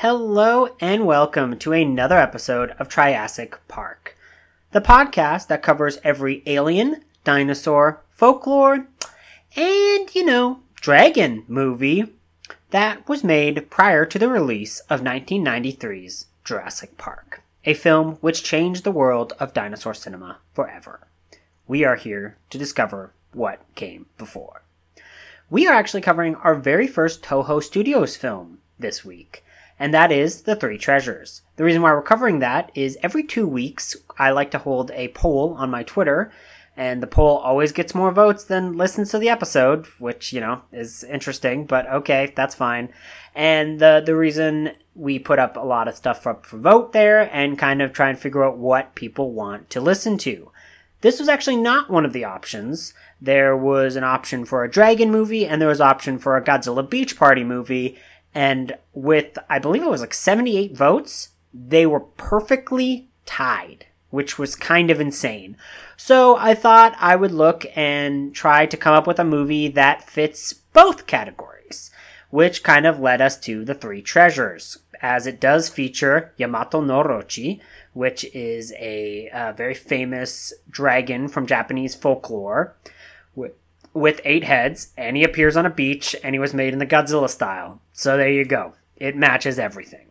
Hello and welcome to another episode of Triassic Park, the podcast that covers every alien, dinosaur, folklore, and, you know, dragon movie that was made prior to the release of 1993's Jurassic Park, a film which changed the world of dinosaur cinema forever. We are here to discover what came before. We are actually covering our very first Toho Studios film this week, and that is The Three Treasures. The reason why we're covering that is every two weeks I like to hold a poll on my Twitter and the poll always gets more votes than listens to the episode, which you know is interesting, but okay, that's fine. And the the reason we put up a lot of stuff up for vote there and kind of try and figure out what people want to listen to. This was actually not one of the options. There was an option for a dragon movie and there was option for a Godzilla Beach Party movie. And with, I believe it was like 78 votes, they were perfectly tied which was kind of insane. So I thought I would look and try to come up with a movie that fits both categories, which kind of led us to The Three Treasures, as it does feature Yamato no Orochi, which is a, a very famous dragon from Japanese folklore with, eight heads, and he appears on a beach, and he was made in the Godzilla style. So there you go. It matches everything.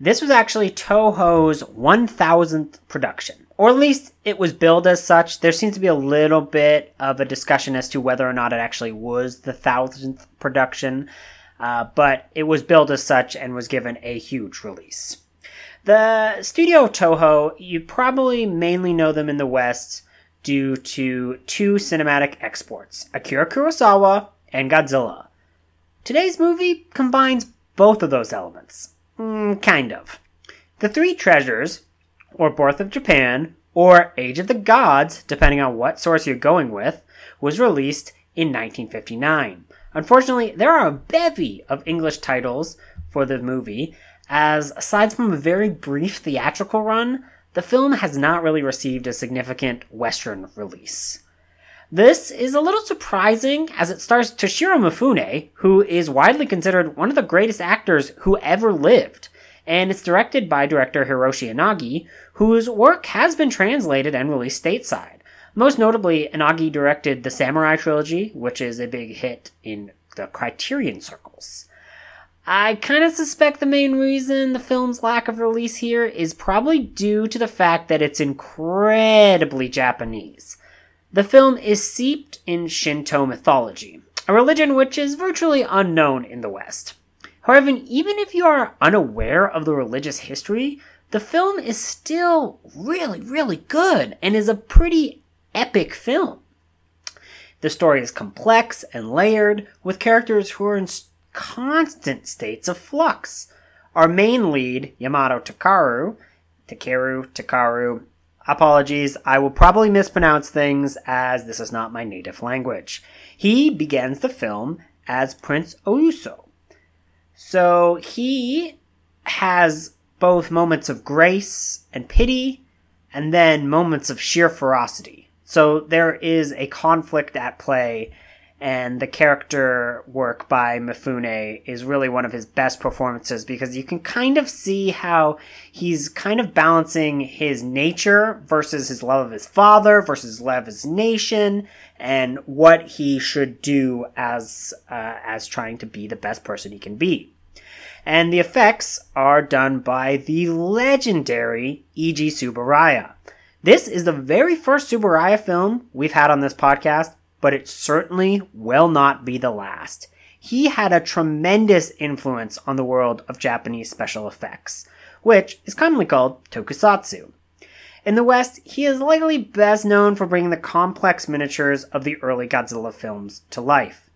This was actually Toho's 1000th production, or at least it was billed as such. There seems to be a little bit of a discussion as to whether or not it actually was the 1000th production, uh, but it was billed as such and was given a huge release. The studio Toho, you probably mainly know them in the West due to two cinematic exports Akira Kurosawa and Godzilla. Today's movie combines both of those elements. Mm, kind of. The Three Treasures, or Birth of Japan, or Age of the Gods, depending on what source you're going with, was released in 1959. Unfortunately, there are a bevy of English titles for the movie, as aside from a very brief theatrical run, the film has not really received a significant Western release. This is a little surprising as it stars Toshiro Mifune, who is widely considered one of the greatest actors who ever lived. And it's directed by director Hiroshi Inagaki, whose work has been translated and released stateside. Most notably, Inagaki directed the Samurai Trilogy, which is a big hit in the Criterion circles. I kind of suspect the main reason the film's lack of release here is probably due to the fact that it's incredibly Japanese. The film is seeped in Shinto mythology, a religion which is virtually unknown in the West. However, even if you are unaware of the religious history, the film is still really, really good and is a pretty epic film. The story is complex and layered, with characters who are in constant states of flux. Our main lead, Yamato Takaru, Takeru, Takaru, Apologies, I will probably mispronounce things as this is not my native language. He begins the film as Prince Ouso. So he has both moments of grace and pity, and then moments of sheer ferocity. So there is a conflict at play and the character work by Mifune is really one of his best performances because you can kind of see how he's kind of balancing his nature versus his love of his father versus his love of his nation and what he should do as uh, as trying to be the best person he can be. And the effects are done by the legendary Eiji Tsuburaya. This is the very first Tsuburaya film we've had on this podcast but it certainly will not be the last. He had a tremendous influence on the world of Japanese special effects, which is commonly called tokusatsu. In the West, he is likely best known for bringing the complex miniatures of the early Godzilla films to life.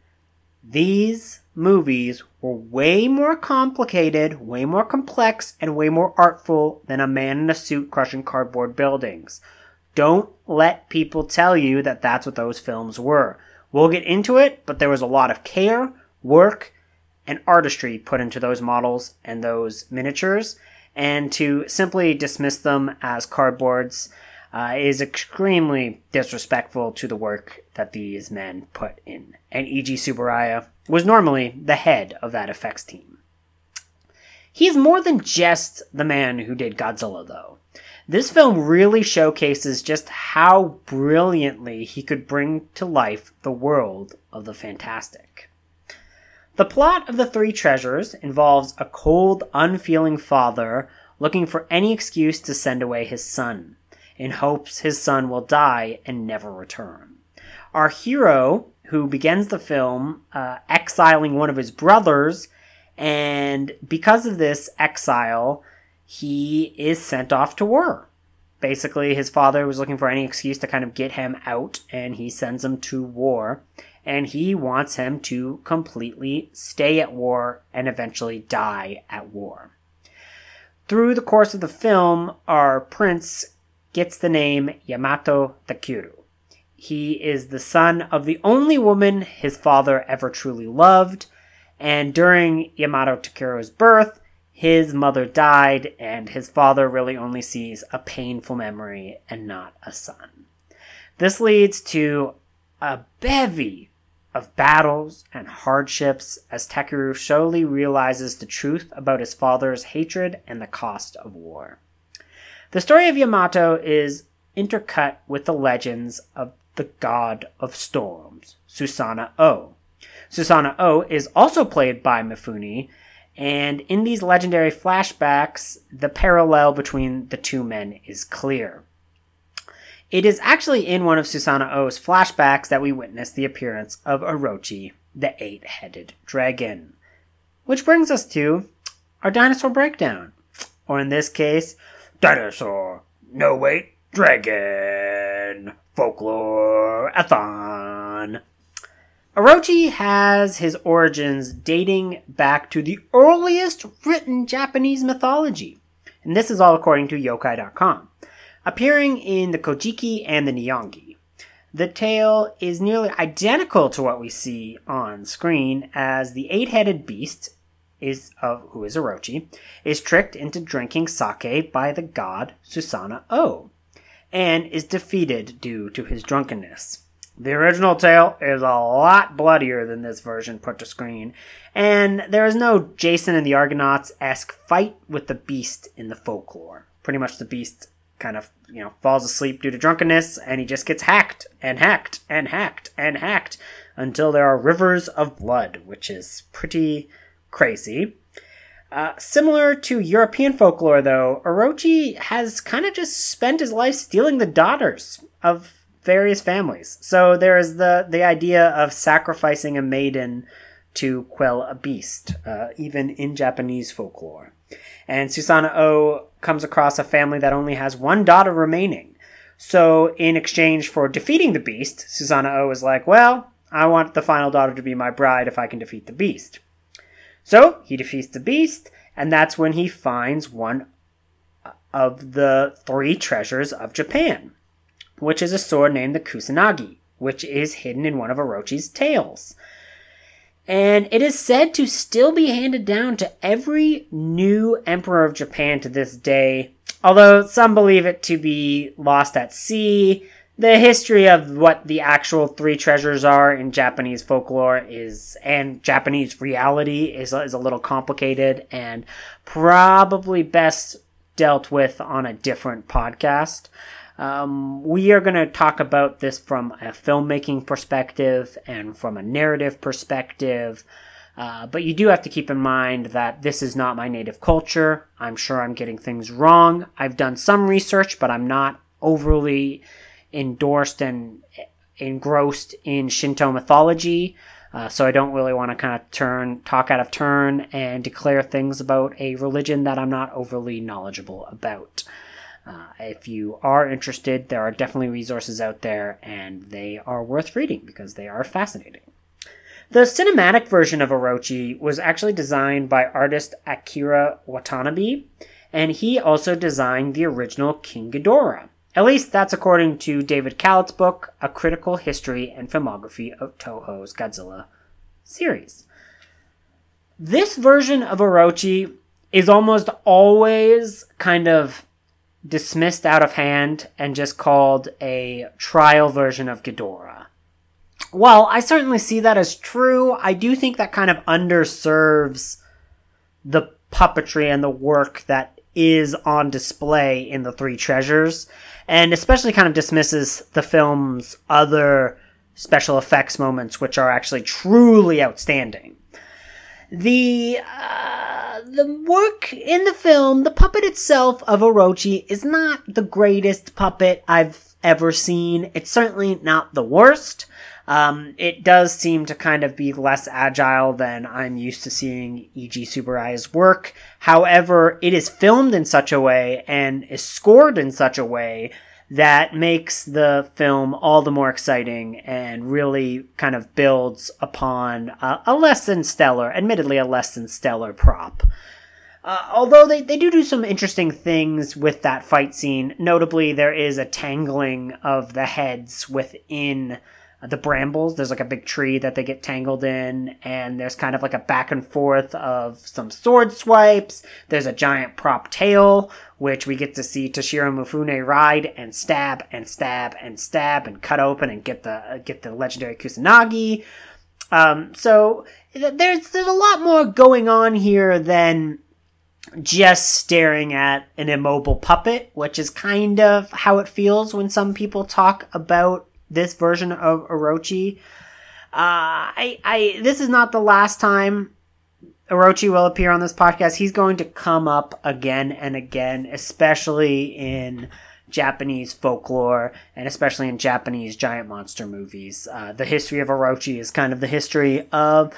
These movies were way more complicated, way more complex, and way more artful than a man in a suit crushing cardboard buildings. Don't let people tell you that that's what those films were. We'll get into it, but there was a lot of care, work, and artistry put into those models and those miniatures, and to simply dismiss them as cardboards uh, is extremely disrespectful to the work that these men put in. And Eiji Tsuburaya was normally the head of that effects team. He's more than just the man who did Godzilla, though. This film really showcases just how brilliantly he could bring to life the world of the fantastic. The plot of The Three Treasures involves a cold, unfeeling father looking for any excuse to send away his son, in hopes his son will die and never return. Our hero, who begins the film uh, exiling one of his brothers, and because of this exile, he is sent off to war. Basically, his father was looking for any excuse to kind of get him out, and he sends him to war. And he wants him to completely stay at war and eventually die at war. Through the course of the film, our prince gets the name Yamato Takeru. He is the son of the only woman his father ever truly loved, and during Yamato Takeru's birth, his mother died, and his father really only sees a painful memory and not a son. This leads to a bevy of battles and hardships as Takeru slowly realizes the truth about his father's hatred and the cost of war. The story of Yamato is intercut with the legends of the god of storms, Susanoo. Susanoo is also played by Mifune, and in these legendary flashbacks, the parallel between the two men is clear. It is actually in one of Susanoo's flashbacks that we witness the appearance of Orochi, the eight headed dragon. Which brings us to our dinosaur breakdown. Or in this case, dinosaur, no wait, dragon, folklore, athon. Orochi has his origins dating back to the earliest written Japanese mythology, and this is all according to yokai.com. Appearing in the Kojiki and the Nihongi, the tale is nearly identical to what we see on screen as the eight-headed beast is of who is Orochi is tricked into drinking sake by the god Susanoo and is defeated due to his drunkenness. The original tale is a lot bloodier than this version put to screen, and there is no Jason and the Argonauts esque fight with the beast in the folklore. Pretty much the beast kind of, you know, falls asleep due to drunkenness, and he just gets hacked and hacked and hacked and hacked until there are rivers of blood, which is pretty crazy. Uh, similar to European folklore, though, Orochi has kind of just spent his life stealing the daughters of various families. So there is the the idea of sacrificing a maiden to quell a beast, uh, even in Japanese folklore. And Susanoo comes across a family that only has one daughter remaining. So in exchange for defeating the beast, Susanoo is like, "Well, I want the final daughter to be my bride if I can defeat the beast." So he defeats the beast, and that's when he finds one of the three treasures of Japan which is a sword named the Kusanagi, which is hidden in one of Orochi's tails. And it is said to still be handed down to every new emperor of Japan to this day, although some believe it to be lost at sea. The history of what the actual three treasures are in Japanese folklore is, and Japanese reality is, is a little complicated and probably best dealt with on a different podcast. Um, we are going to talk about this from a filmmaking perspective and from a narrative perspective. Uh, but you do have to keep in mind that this is not my native culture. I'm sure I'm getting things wrong. I've done some research, but I'm not overly endorsed and engrossed in Shinto mythology. Uh, so I don't really want to kind of turn, talk out of turn and declare things about a religion that I'm not overly knowledgeable about. Uh, if you are interested, there are definitely resources out there, and they are worth reading because they are fascinating. The cinematic version of Orochi was actually designed by artist Akira Watanabe, and he also designed the original King Ghidorah. At least that's according to David Kalat's book, A Critical History and Filmography of Toho's Godzilla series. This version of Orochi is almost always kind of dismissed out of hand and just called a trial version of Ghidorah. While I certainly see that as true, I do think that kind of underserves the puppetry and the work that is on display in The Three Treasures, and especially kind of dismisses the film's other special effects moments, which are actually truly outstanding. The uh, the work in the film, the puppet itself of Orochi is not the greatest puppet I've ever seen. It's certainly not the worst. Um, it does seem to kind of be less agile than I'm used to seeing Eiji Tsuburaya's work. However, it is filmed in such a way and is scored in such a way that makes the film all the more exciting and really kind of builds upon a, a less than stellar, admittedly, a less than stellar prop. Uh, although they, they do do some interesting things with that fight scene. Notably, there is a tangling of the heads within the brambles. There's like a big tree that they get tangled in, and there's kind of like a back and forth of some sword swipes. There's a giant prop tail, which we get to see Toshiro Mifune ride and stab and stab and stab and cut open and get the uh, get the legendary Kusanagi. Um, so there's there's a lot more going on here than just staring at an immobile puppet, which is kind of how it feels when some people talk about this version of Orochi. Uh, I, I, this is not the last time Orochi will appear on this podcast. He's going to come up again and again, especially in Japanese folklore and especially in Japanese giant monster movies. Uh, the history of Orochi is kind of the history of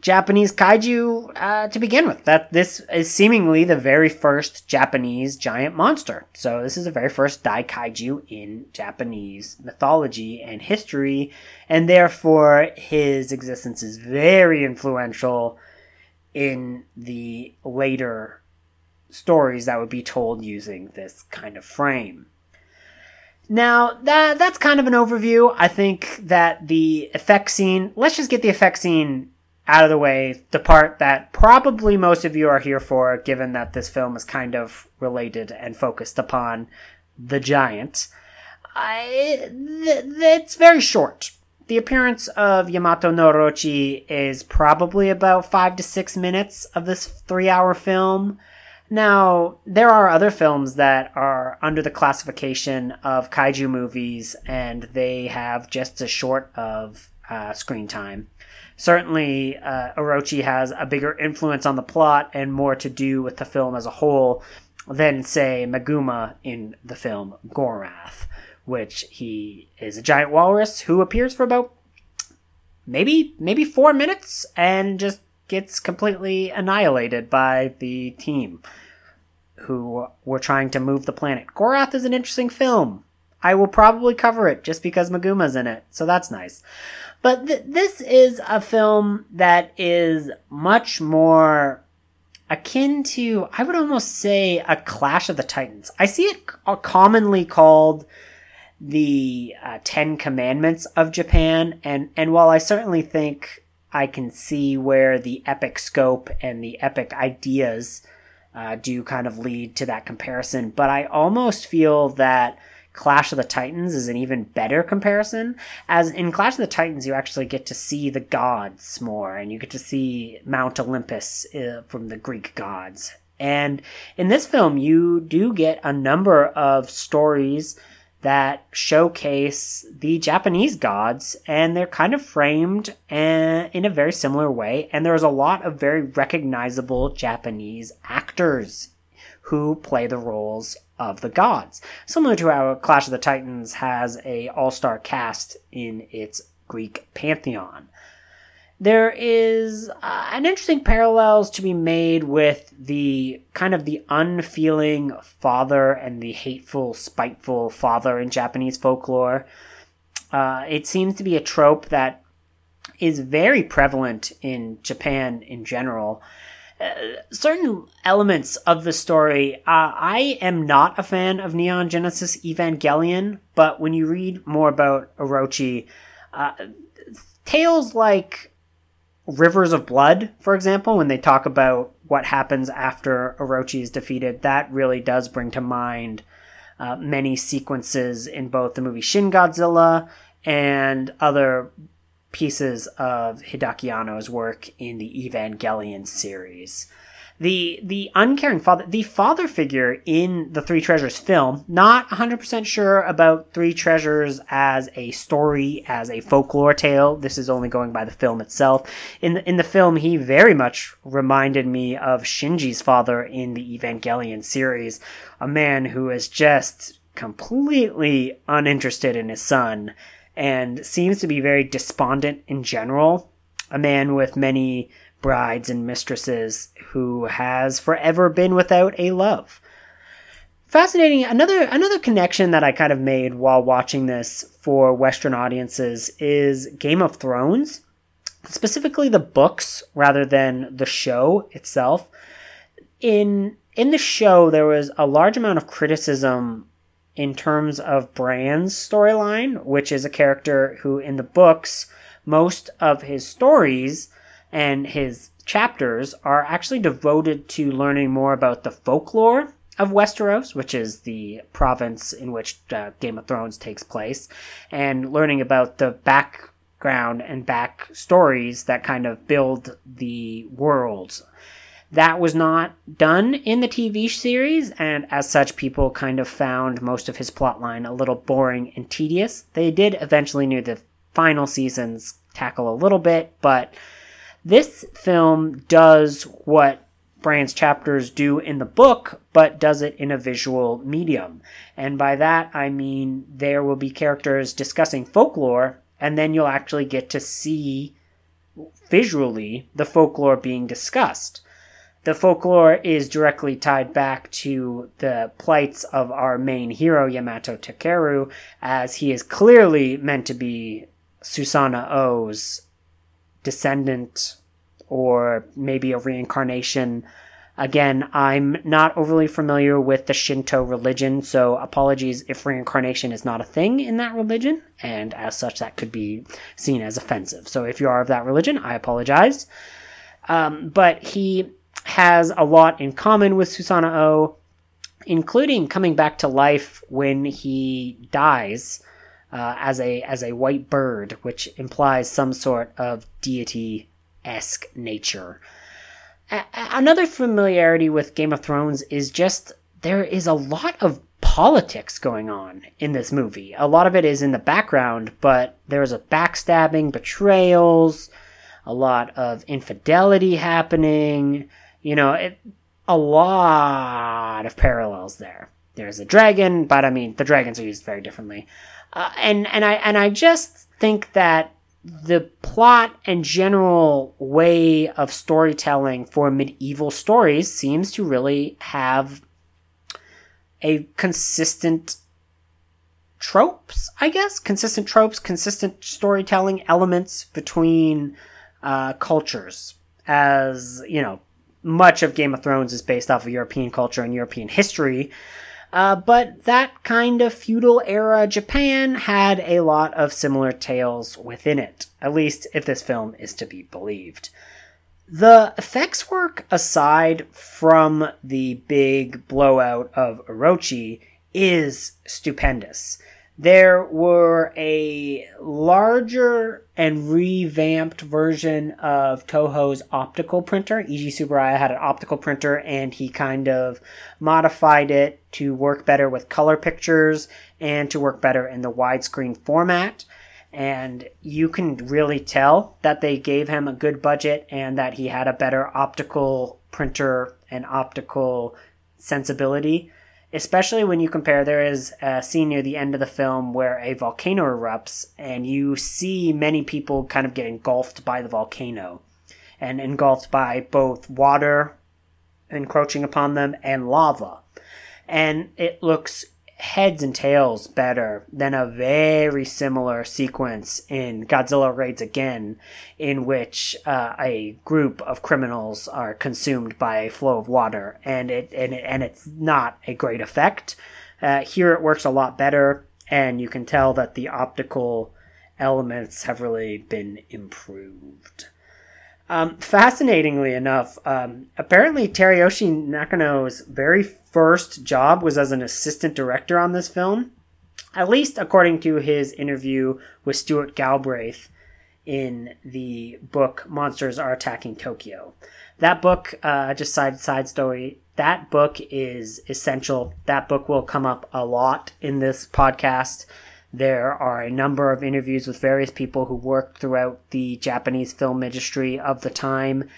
Japanese kaiju uh, to begin with. That this is seemingly the very first Japanese giant monster. So this is the very first dai kaiju in Japanese mythology and history, and therefore his existence is very influential in the later stories that would be told using this kind of frame. Now that that's kind of an overview. I think that the effect scene. Let's just get the effect scene out of the way, the part that probably most of you are here for, given that this film is kind of related and focused upon the giant. I, th- it's very short. The appearance of Yamato no Orochi is probably about five to six minutes of this three hour film. Now, there are other films that are under the classification of kaiju movies, and they have just as short of uh, screen time certainly uh, Orochi has a bigger influence on the plot and more to do with the film as a whole than, say, Maguma in the film Gorath, which he is a giant walrus who appears for about maybe maybe four minutes and just gets completely annihilated by the team who were trying to move the planet. Gorath is an interesting film. I will probably cover it just because Maguma's in it, so that's nice. But th- this is a film that is much more akin to, I would almost say, a Clash of the Titans. I see it commonly called the uh, Ten Commandments of Japan, and and while I certainly think I can see where the epic scope and the epic ideas uh, do kind of lead to that comparison, but I almost feel that Clash of the Titans is an even better comparison. As in Clash of the Titans, you actually get to see the gods more, and you get to see Mount Olympus uh, from the Greek gods. And in this film, you do get a number of stories that showcase the Japanese gods, and they're kind of framed uh, in a very similar way. And there's a lot of very recognizable Japanese actors who play the roles of the gods. Similar to how Clash of the Titans has a all-star cast in its Greek pantheon. There is uh, an interesting parallels to be made with the kind of the unfeeling father and the hateful, spiteful father in Japanese folklore. Uh, it seems to be a trope that is very prevalent in Japan in general certain elements of the story. Uh, I am not a fan of Neon Genesis Evangelion, but when you read more about Orochi, uh, tales like Rivers of Blood, for example, when they talk about what happens after Orochi is defeated, that really does bring to mind uh, many sequences in both the movie Shin Godzilla and other pieces of Hideaki Anno's work in the Evangelion series. the the uncaring father the father figure in the three treasures film not 100% sure about three treasures as a story as a folklore tale this is only going by the film itself in the, in the film he very much reminded me of shinji's father in the evangelion series a man who is just completely uninterested in his son and seems to be very despondent in general a man with many brides and mistresses who has forever been without a love. Fascinating. Another another connection that I kind of made while watching this for Western audiences is Game of Thrones, specifically the books rather than the show itself. In in the show, there was a large amount of criticism in terms of Bran's storyline, which is a character who in the books most of his stories and his chapters are actually devoted to learning more about the folklore of Westeros, which is the province in which uh, Game of Thrones takes place, and learning about the background and back stories that kind of build the world. That was not done in the TV series, and as such, people kind of found most of his plotline a little boring and tedious. They did eventually, near the final seasons, tackle a little bit, but this film does what Bran's chapters do in the book, but does it in a visual medium. And by that, I mean there will be characters discussing folklore, and then you'll actually get to see visually the folklore being discussed. The folklore is directly tied back to the plights of our main hero, Yamato Takeru, as he is clearly meant to be Susanoo-Oh's descendant or maybe a reincarnation. Again, I'm not overly familiar with the Shinto religion, so apologies if reincarnation is not a thing in that religion, and as such, that could be seen as offensive. So if you are of that religion, I apologize. Um, but he has a lot in common with Susanoo, including coming back to life when he dies uh, as a as a white bird, which implies some sort of deity esque nature. A- another familiarity with Game of Thrones is just there is a lot of politics going on in this movie. A lot of it is in the background, but there's a backstabbing, betrayals, a lot of infidelity happening. You know, it, a lot of parallels there. There's a dragon, but I mean, the dragons are used very differently. Uh, and and I and I just think that the plot and general way of storytelling for medieval stories seems to really have a consistent tropes, I guess, consistent tropes, consistent storytelling elements between uh, cultures. As you know, much of Game of Thrones is based off of European culture and European history, uh, but that kind of feudal era Japan had a lot of similar tales within it, at least if this film is to be believed. The effects work aside from the big blowout of Orochi is stupendous there were a larger and revamped version of Toho's optical printer. Eiji Tsuburaya had an optical printer and he kind of modified it to work better with color pictures and to work better in the widescreen format. And you can really tell that they gave him a good budget and that he had a better optical printer and optical sensibility especially when you compare there is a scene near the end of the film where a volcano erupts and you see many people kind of get engulfed by the volcano and engulfed by both water encroaching upon them and lava. And it looks heads and tails better than a very similar sequence in Godzilla Raids Again, in which uh, a group of criminals are consumed by a flow of water, and it and it, and it's not a great effect. Uh, here it works a lot better, and you can tell that the optical elements have really been improved. Um, fascinatingly enough, um, apparently Teruyoshi Nakano's very first job was as an assistant director on this film, at least according to his interview with Stuart Galbraith in the book Monsters Are Attacking Tokyo. That book, uh, just side side story. That book is essential. That book will come up a lot in this podcast. There are a number of interviews with various people who worked throughout the Japanese film industry of the time,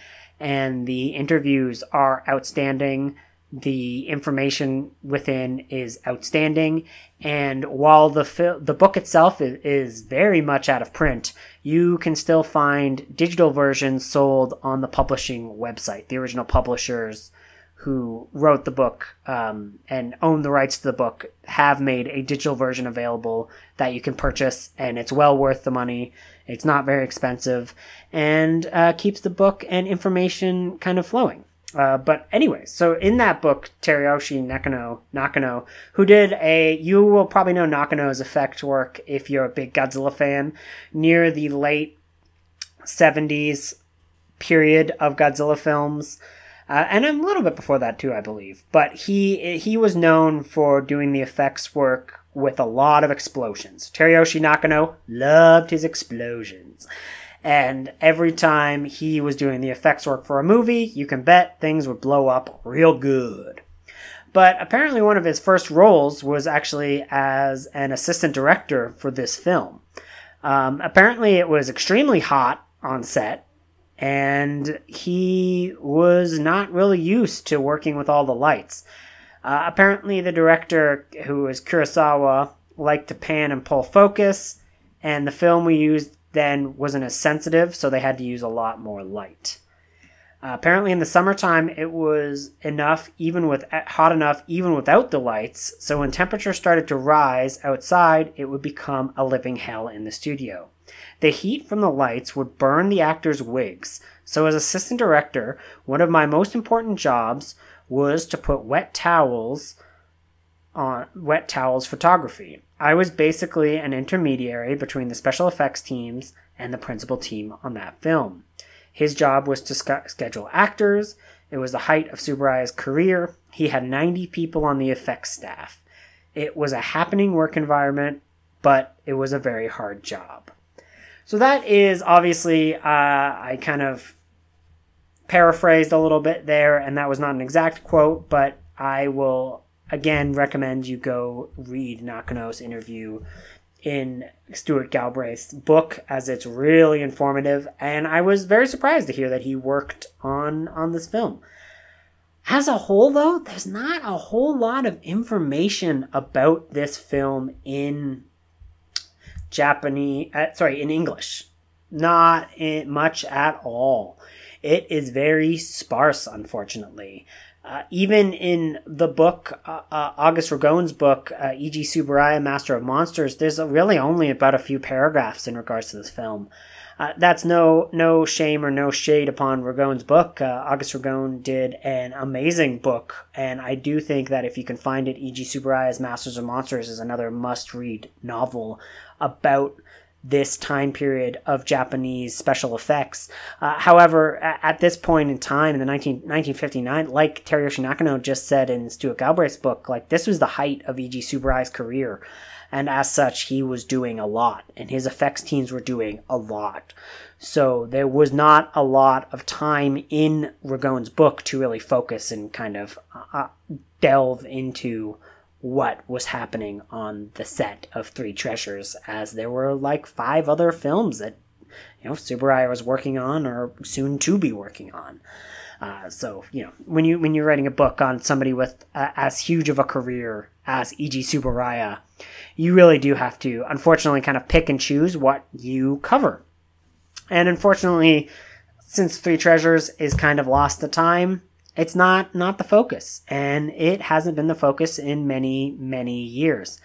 and the interviews are outstanding. The information within is outstanding, and while the the book itself is, is very much out of print, you can still find digital versions sold on the publishing website. The original publishers who wrote the book um, and own the rights to the book have made a digital version available that you can purchase, and it's well worth the money. It's not very expensive and uh, keeps the book and information kind of flowing. Uh, but anyway, so in that book, Teruyoshi Nakano, Nakano, who did a, you will probably know Nakano's effect work if you're a big Godzilla fan, near the late 70s period of Godzilla films. Uh, and a little bit before that too, I believe. But he he was known for doing the effects work with a lot of explosions. Teruyoshi Nakano loved his explosions. And every time he was doing the effects work for a movie, you can bet things would blow up real good. But apparently, one of his first roles was actually as an assistant director for this film. Um, apparently, it was extremely hot on set, and he was not really used to working with all the lights. Uh, apparently, the director, who was Kurosawa, liked to pan and pull focus, and the film we used then wasn't as sensitive, so they had to use a lot more light. Uh, apparently, in the summertime, it was enough, even with hot enough, even without the lights. So when temperature started to rise outside, it would become a living hell in the studio. The heat from the lights would burn the actors' wigs. So, as assistant director, one of my most important jobs was to put wet towels on wet towels photography. I was basically an intermediary between the special effects teams and the principal team on that film. His job was to sc- schedule actors. It was the height of Tsuburaya's career. He had 90 people on the effects staff. It was a happening work environment, but it was a very hard job. So that is obviously, uh, I kind of paraphrased a little bit there, and that was not an exact quote, but I will again recommend you go read Nakano's interview in Stuart Galbraith's book as it's really informative and I was very surprised to hear that he worked on on this film. As a whole though, there's not a whole lot of information about this film in Japanese uh, sorry, in English. Not in much at all. It is very sparse unfortunately. Uh, even in the book, uh, uh, August Ragone's book, uh, Eiji Tsuburaya, Master of Monsters, there's really only about a few paragraphs in regards to this film. Uh, that's no no shame or no shade upon Ragone's book. Uh, August Ragone did an amazing book, and I do think that if you can find it, Eiji Tsuburaya's Masters of Monsters is another must-read novel about this time period of Japanese special effects. Uh, however, at, at, this point in time in the 19, 1959, like Teruyoshi Nakano just said in Stuart Galbraith's book, like this was the height of Eiji Tsuburaya's career. And as such, he was doing a lot, and his effects teams were doing a lot. So there was not a lot of time in Ragone's book to really focus and kind of uh, delve into what was happening on the set of Three Treasures, as there were like five other films that you know Tsuburaya was working on or soon to be working on. Uh, so you know when you when you're writing a book on somebody with uh, as huge of a career as Eiji Tsuburaya, you really do have to unfortunately kind of pick and choose what you cover. And unfortunately, since Three Treasures is kind of lost to time, it's not not the focus, and it hasn't been the focus in many many years.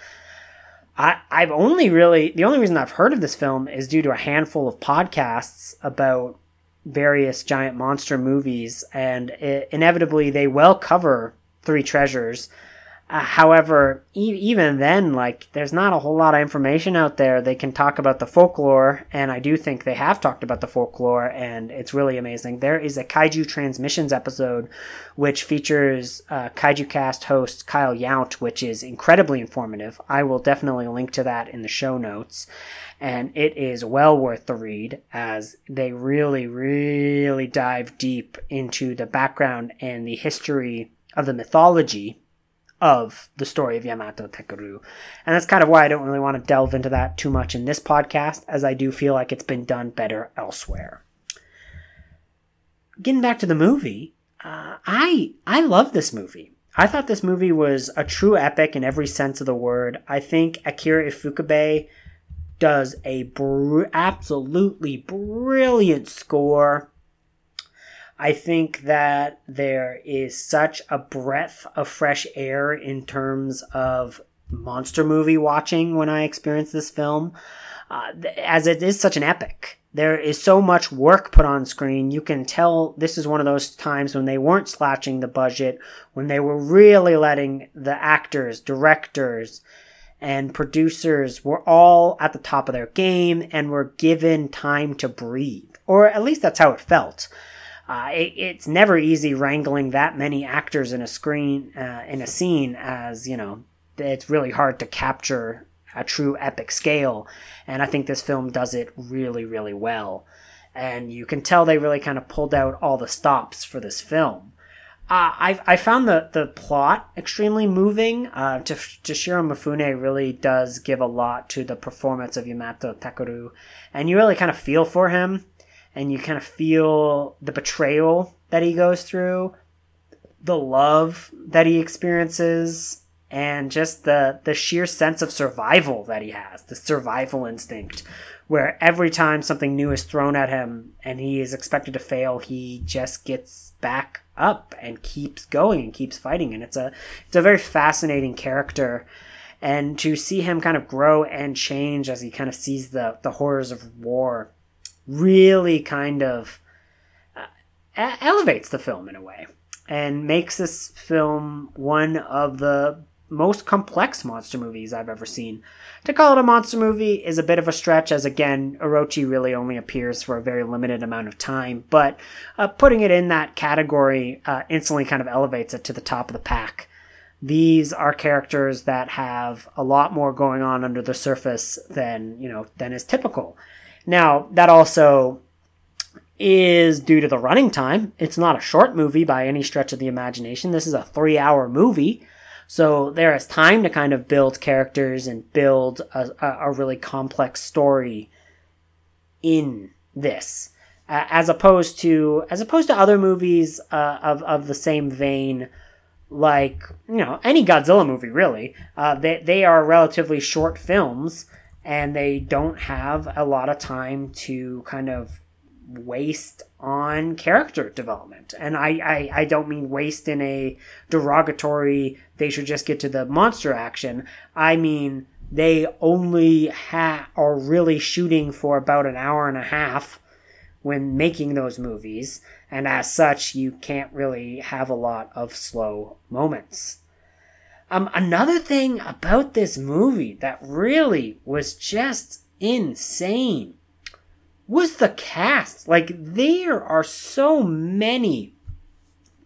I, I've only really the only reason I've heard of this film is due to a handful of podcasts about various giant monster movies, and it, inevitably they well cover Three Treasures. Uh, however, e- even then, like, there's not a whole lot of information out there. They can talk about the folklore, and I do think they have talked about the folklore, and it's really amazing. There is a Kaiju Transmissions episode, which features uh, Kaiju Cast host Kyle Yount, which is incredibly informative. I will definitely link to that in the show notes, and it is well worth the read as they really, really dive deep into the background and the history of the mythology of the story of Yamato Takeru. And that's kind of why I don't really want to delve into that too much in this podcast, as I do feel like it's been done better elsewhere. Getting back to the movie, uh, I I love this movie. I thought this movie was a true epic in every sense of the word. I think Akira Ifukube does a br- absolutely brilliant score. I think that there is such a breath of fresh air in terms of monster movie watching when I experience this film, uh, as it is such an epic. There is so much work put on screen. You can tell this is one of those times when they weren't slashing the budget, when they were really letting the actors, directors, and producers were all at the top of their game and were given time to breathe. Or at least that's how it felt. Uh, it, it's never easy wrangling that many actors in a screen uh, in a scene, as you know, it's really hard to capture a true epic scale. And I think this film does it really, really well. And you can tell they really kind of pulled out all the stops for this film. Uh, I I found the the plot extremely moving. Uh, Toshiro Mifune really does give a lot to the performance of Yamato Takeru, and you really kind of feel for him and you kind of feel the betrayal that he goes through, the love that he experiences, and just the the sheer sense of survival that he has, the survival instinct, where every time something new is thrown at him and he is expected to fail, he just gets back up and keeps going and keeps fighting. And it's a it's a very fascinating character. And to see him kind of grow and change as he kind of sees the, the horrors of war really kind of uh, elevates the film in a way and makes this film one of the most complex monster movies I've ever seen. To call it a monster movie is a bit of a stretch, as again, Orochi really only appears for a very limited amount of time, but uh, putting it in that category uh, instantly kind of elevates it to the top of the pack. These are characters that have a lot more going on under the surface than, you know, than is typical. Now, that also is due to the running time. It's not a short movie by any stretch of the imagination. This is a three hour movie. So there is time to kind of build characters and build a, a really complex story in this. As opposed to as opposed to other movies uh, of of the same vein, like you know any Godzilla movie really, uh, they they are relatively short films and they don't have a lot of time to kind of waste on character development. And I, I, I, don't mean waste in a derogatory, they should just get to the monster action. I mean, they only ha- are really shooting for about an hour and a half when making those movies. And as such, you can't really have a lot of slow moments. Um, another thing about this movie that really was just insane was the cast. Like, there are so many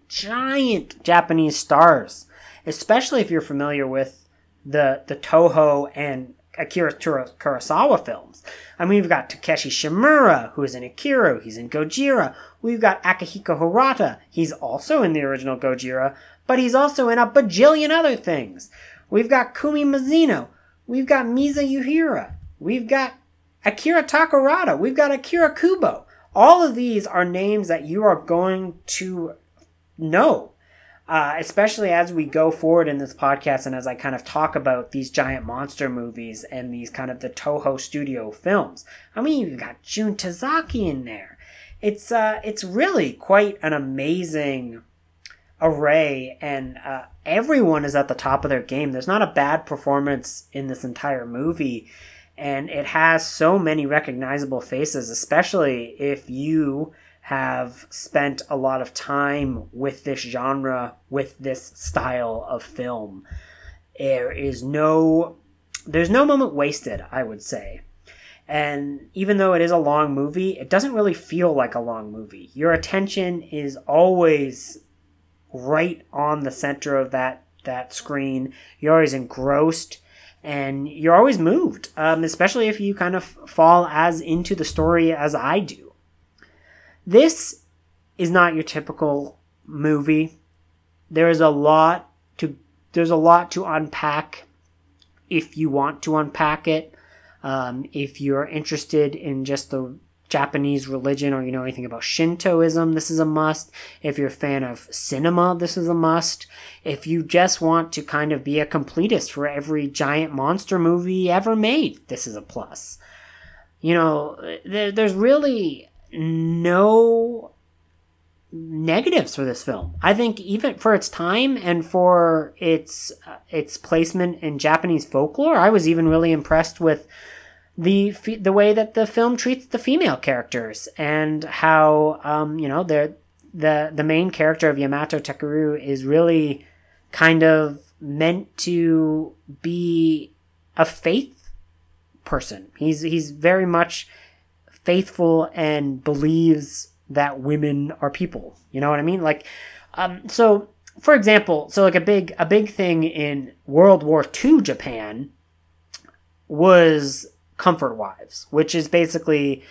giant Japanese stars, especially if you're familiar with the the Toho and Akira Kurosawa films. I mean, we've got Takashi Shimura, who is in Akira, he's in Gojira. We've got Akihiko Hirata, he's also in the original Gojira, but he's also in a bajillion other things. We've got Kumi Mizuno. We've got Misa Uehara. We've got Akira Takarada. We've got Akira Kubo. All of these are names that you are going to know, uh, especially as we go forward in this podcast and as I kind of talk about these giant monster movies and these kind of the Toho studio films. I mean, you've got Jun Tazaki in there. It's uh, it's really quite an amazing array, and uh, everyone is at the top of their game. There's not a bad performance in this entire movie, and it has so many recognizable faces, especially if you have spent a lot of time with this genre, with this style of film. There is no there's no moment wasted, I would say. And even though it is a long movie, it doesn't really feel like a long movie. Your attention is always right on the center of that that screen. You're always engrossed and you're always moved, um, especially if you kind of fall as into the story as I do. This is not your typical movie. There is a lot to there's a lot to unpack if you want to unpack it. Um, if you're interested in just the Japanese religion or you know anything about Shintoism, this is a must. If you're a fan of cinema, this is a must. If you just want to kind of be a completist for every giant monster movie ever made, this is a plus. You know, there, there's really no negatives for this film. I think even for its time and for its uh, its placement in Japanese folklore, I was even really impressed with the the way that the film treats the female characters and how um, you know the the the main character of Yamato Takeru is really kind of meant to be a faith person. He's he's very much faithful and believes that women are people. You know what I mean? Like um, so for example, so like a big a big thing in World War II Japan was comfort wives, which is basically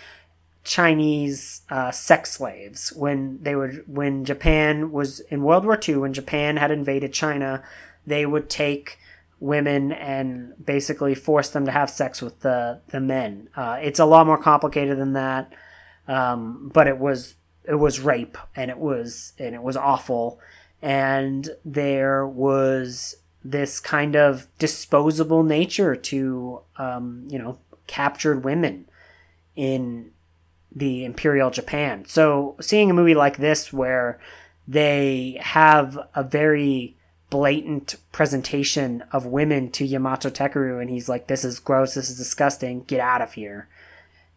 Chinese uh, sex slaves. When they would, when Japan was in World War II, when Japan had invaded China, they would take women and basically force them to have sex with the the men. Uh, it's a lot more complicated than that, um, but it was it was rape and it was and it was awful, and there was this kind of disposable nature to um, you know captured women in the imperial Japan. So seeing a movie like this where they have a very blatant presentation of women to Yamato Takeru and he's like this is gross, this is disgusting, get out of here.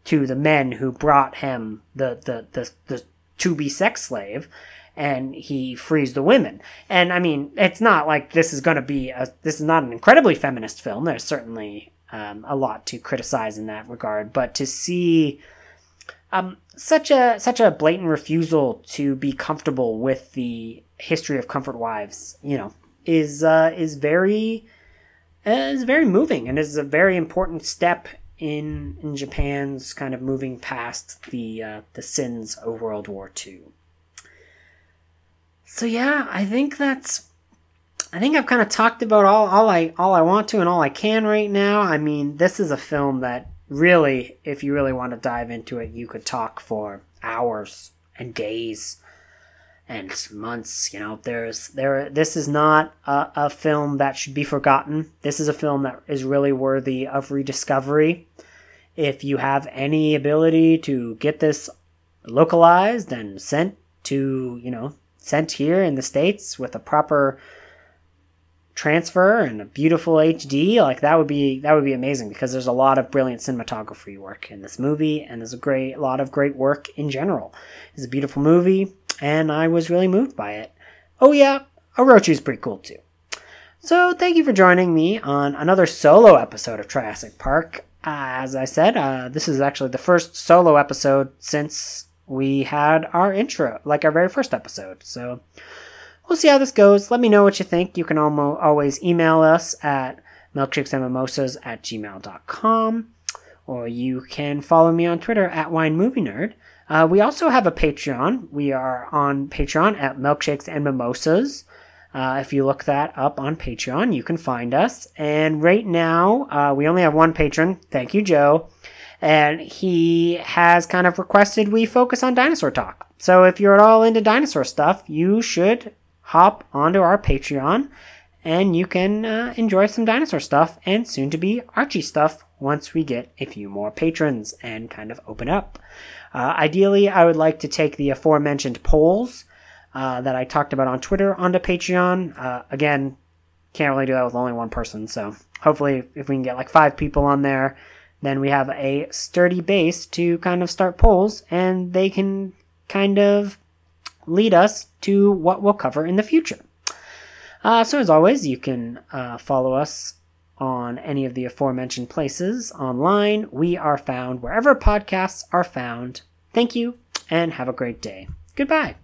To the men who brought him the the the, the to be sex slave and he frees the women. And I mean, it's not like this is going to be a this is not an incredibly feminist film. There's certainly um, a lot to criticize in that regard. But to see um, such a such a blatant refusal to be comfortable with the history of comfort wives, you know, is uh, is very uh, is very moving and is a very important step in in Japan's kind of moving past the uh, the sins of World War II. So yeah, I think that's I think I've kind of talked about all, all I all I want to and all I can right now. I mean, this is a film that really, if you really want to dive into it, you could talk for hours and days and months. You know, there's there. This is not a, a film that should be forgotten. This is a film that is really worthy of rediscovery. If you have any ability to get this localized and sent to, you know, sent here in the states with a proper transfer and a beautiful HD, like that would be that would be amazing because there's a lot of brilliant cinematography work in this movie and there's a great a lot of great work in general. It's a beautiful movie and I was really moved by it. Oh yeah, Orochi is pretty cool too. So thank you for joining me on another solo episode of Triassic Park. As I said, uh, this is actually the first solo episode since we had our intro, like our very first episode. So we'll see how this goes. Let me know what you think. You can almo- always email us at milkshakesandmimosas at gmail.com or you can follow me on Twitter at Wine Movie Nerd. Uh, we also have a Patreon. We are on Patreon at Milkshakes and Mimosas. Uh, if you look that up on Patreon, you can find us. And right now, uh, we only have one patron. Thank you, Joe. And he has kind of requested we focus on dinosaur talk. So if you're at all into dinosaur stuff, you should hop onto our Patreon and you can uh, enjoy some dinosaur stuff and soon to be Archie stuff once we get a few more patrons and kind of open up. Uh, ideally, I would like to take the aforementioned polls uh, that I talked about on Twitter onto Patreon. Uh, again, can't really do that with only one person, so hopefully, if we can get like five people on there, then we have a sturdy base to kind of start polls, and they can kind of lead us to what we'll cover in the future. Uh, so, as always, you can uh, follow us on any of the aforementioned places online. We are found wherever podcasts are found. Thank you and have a great day. Goodbye.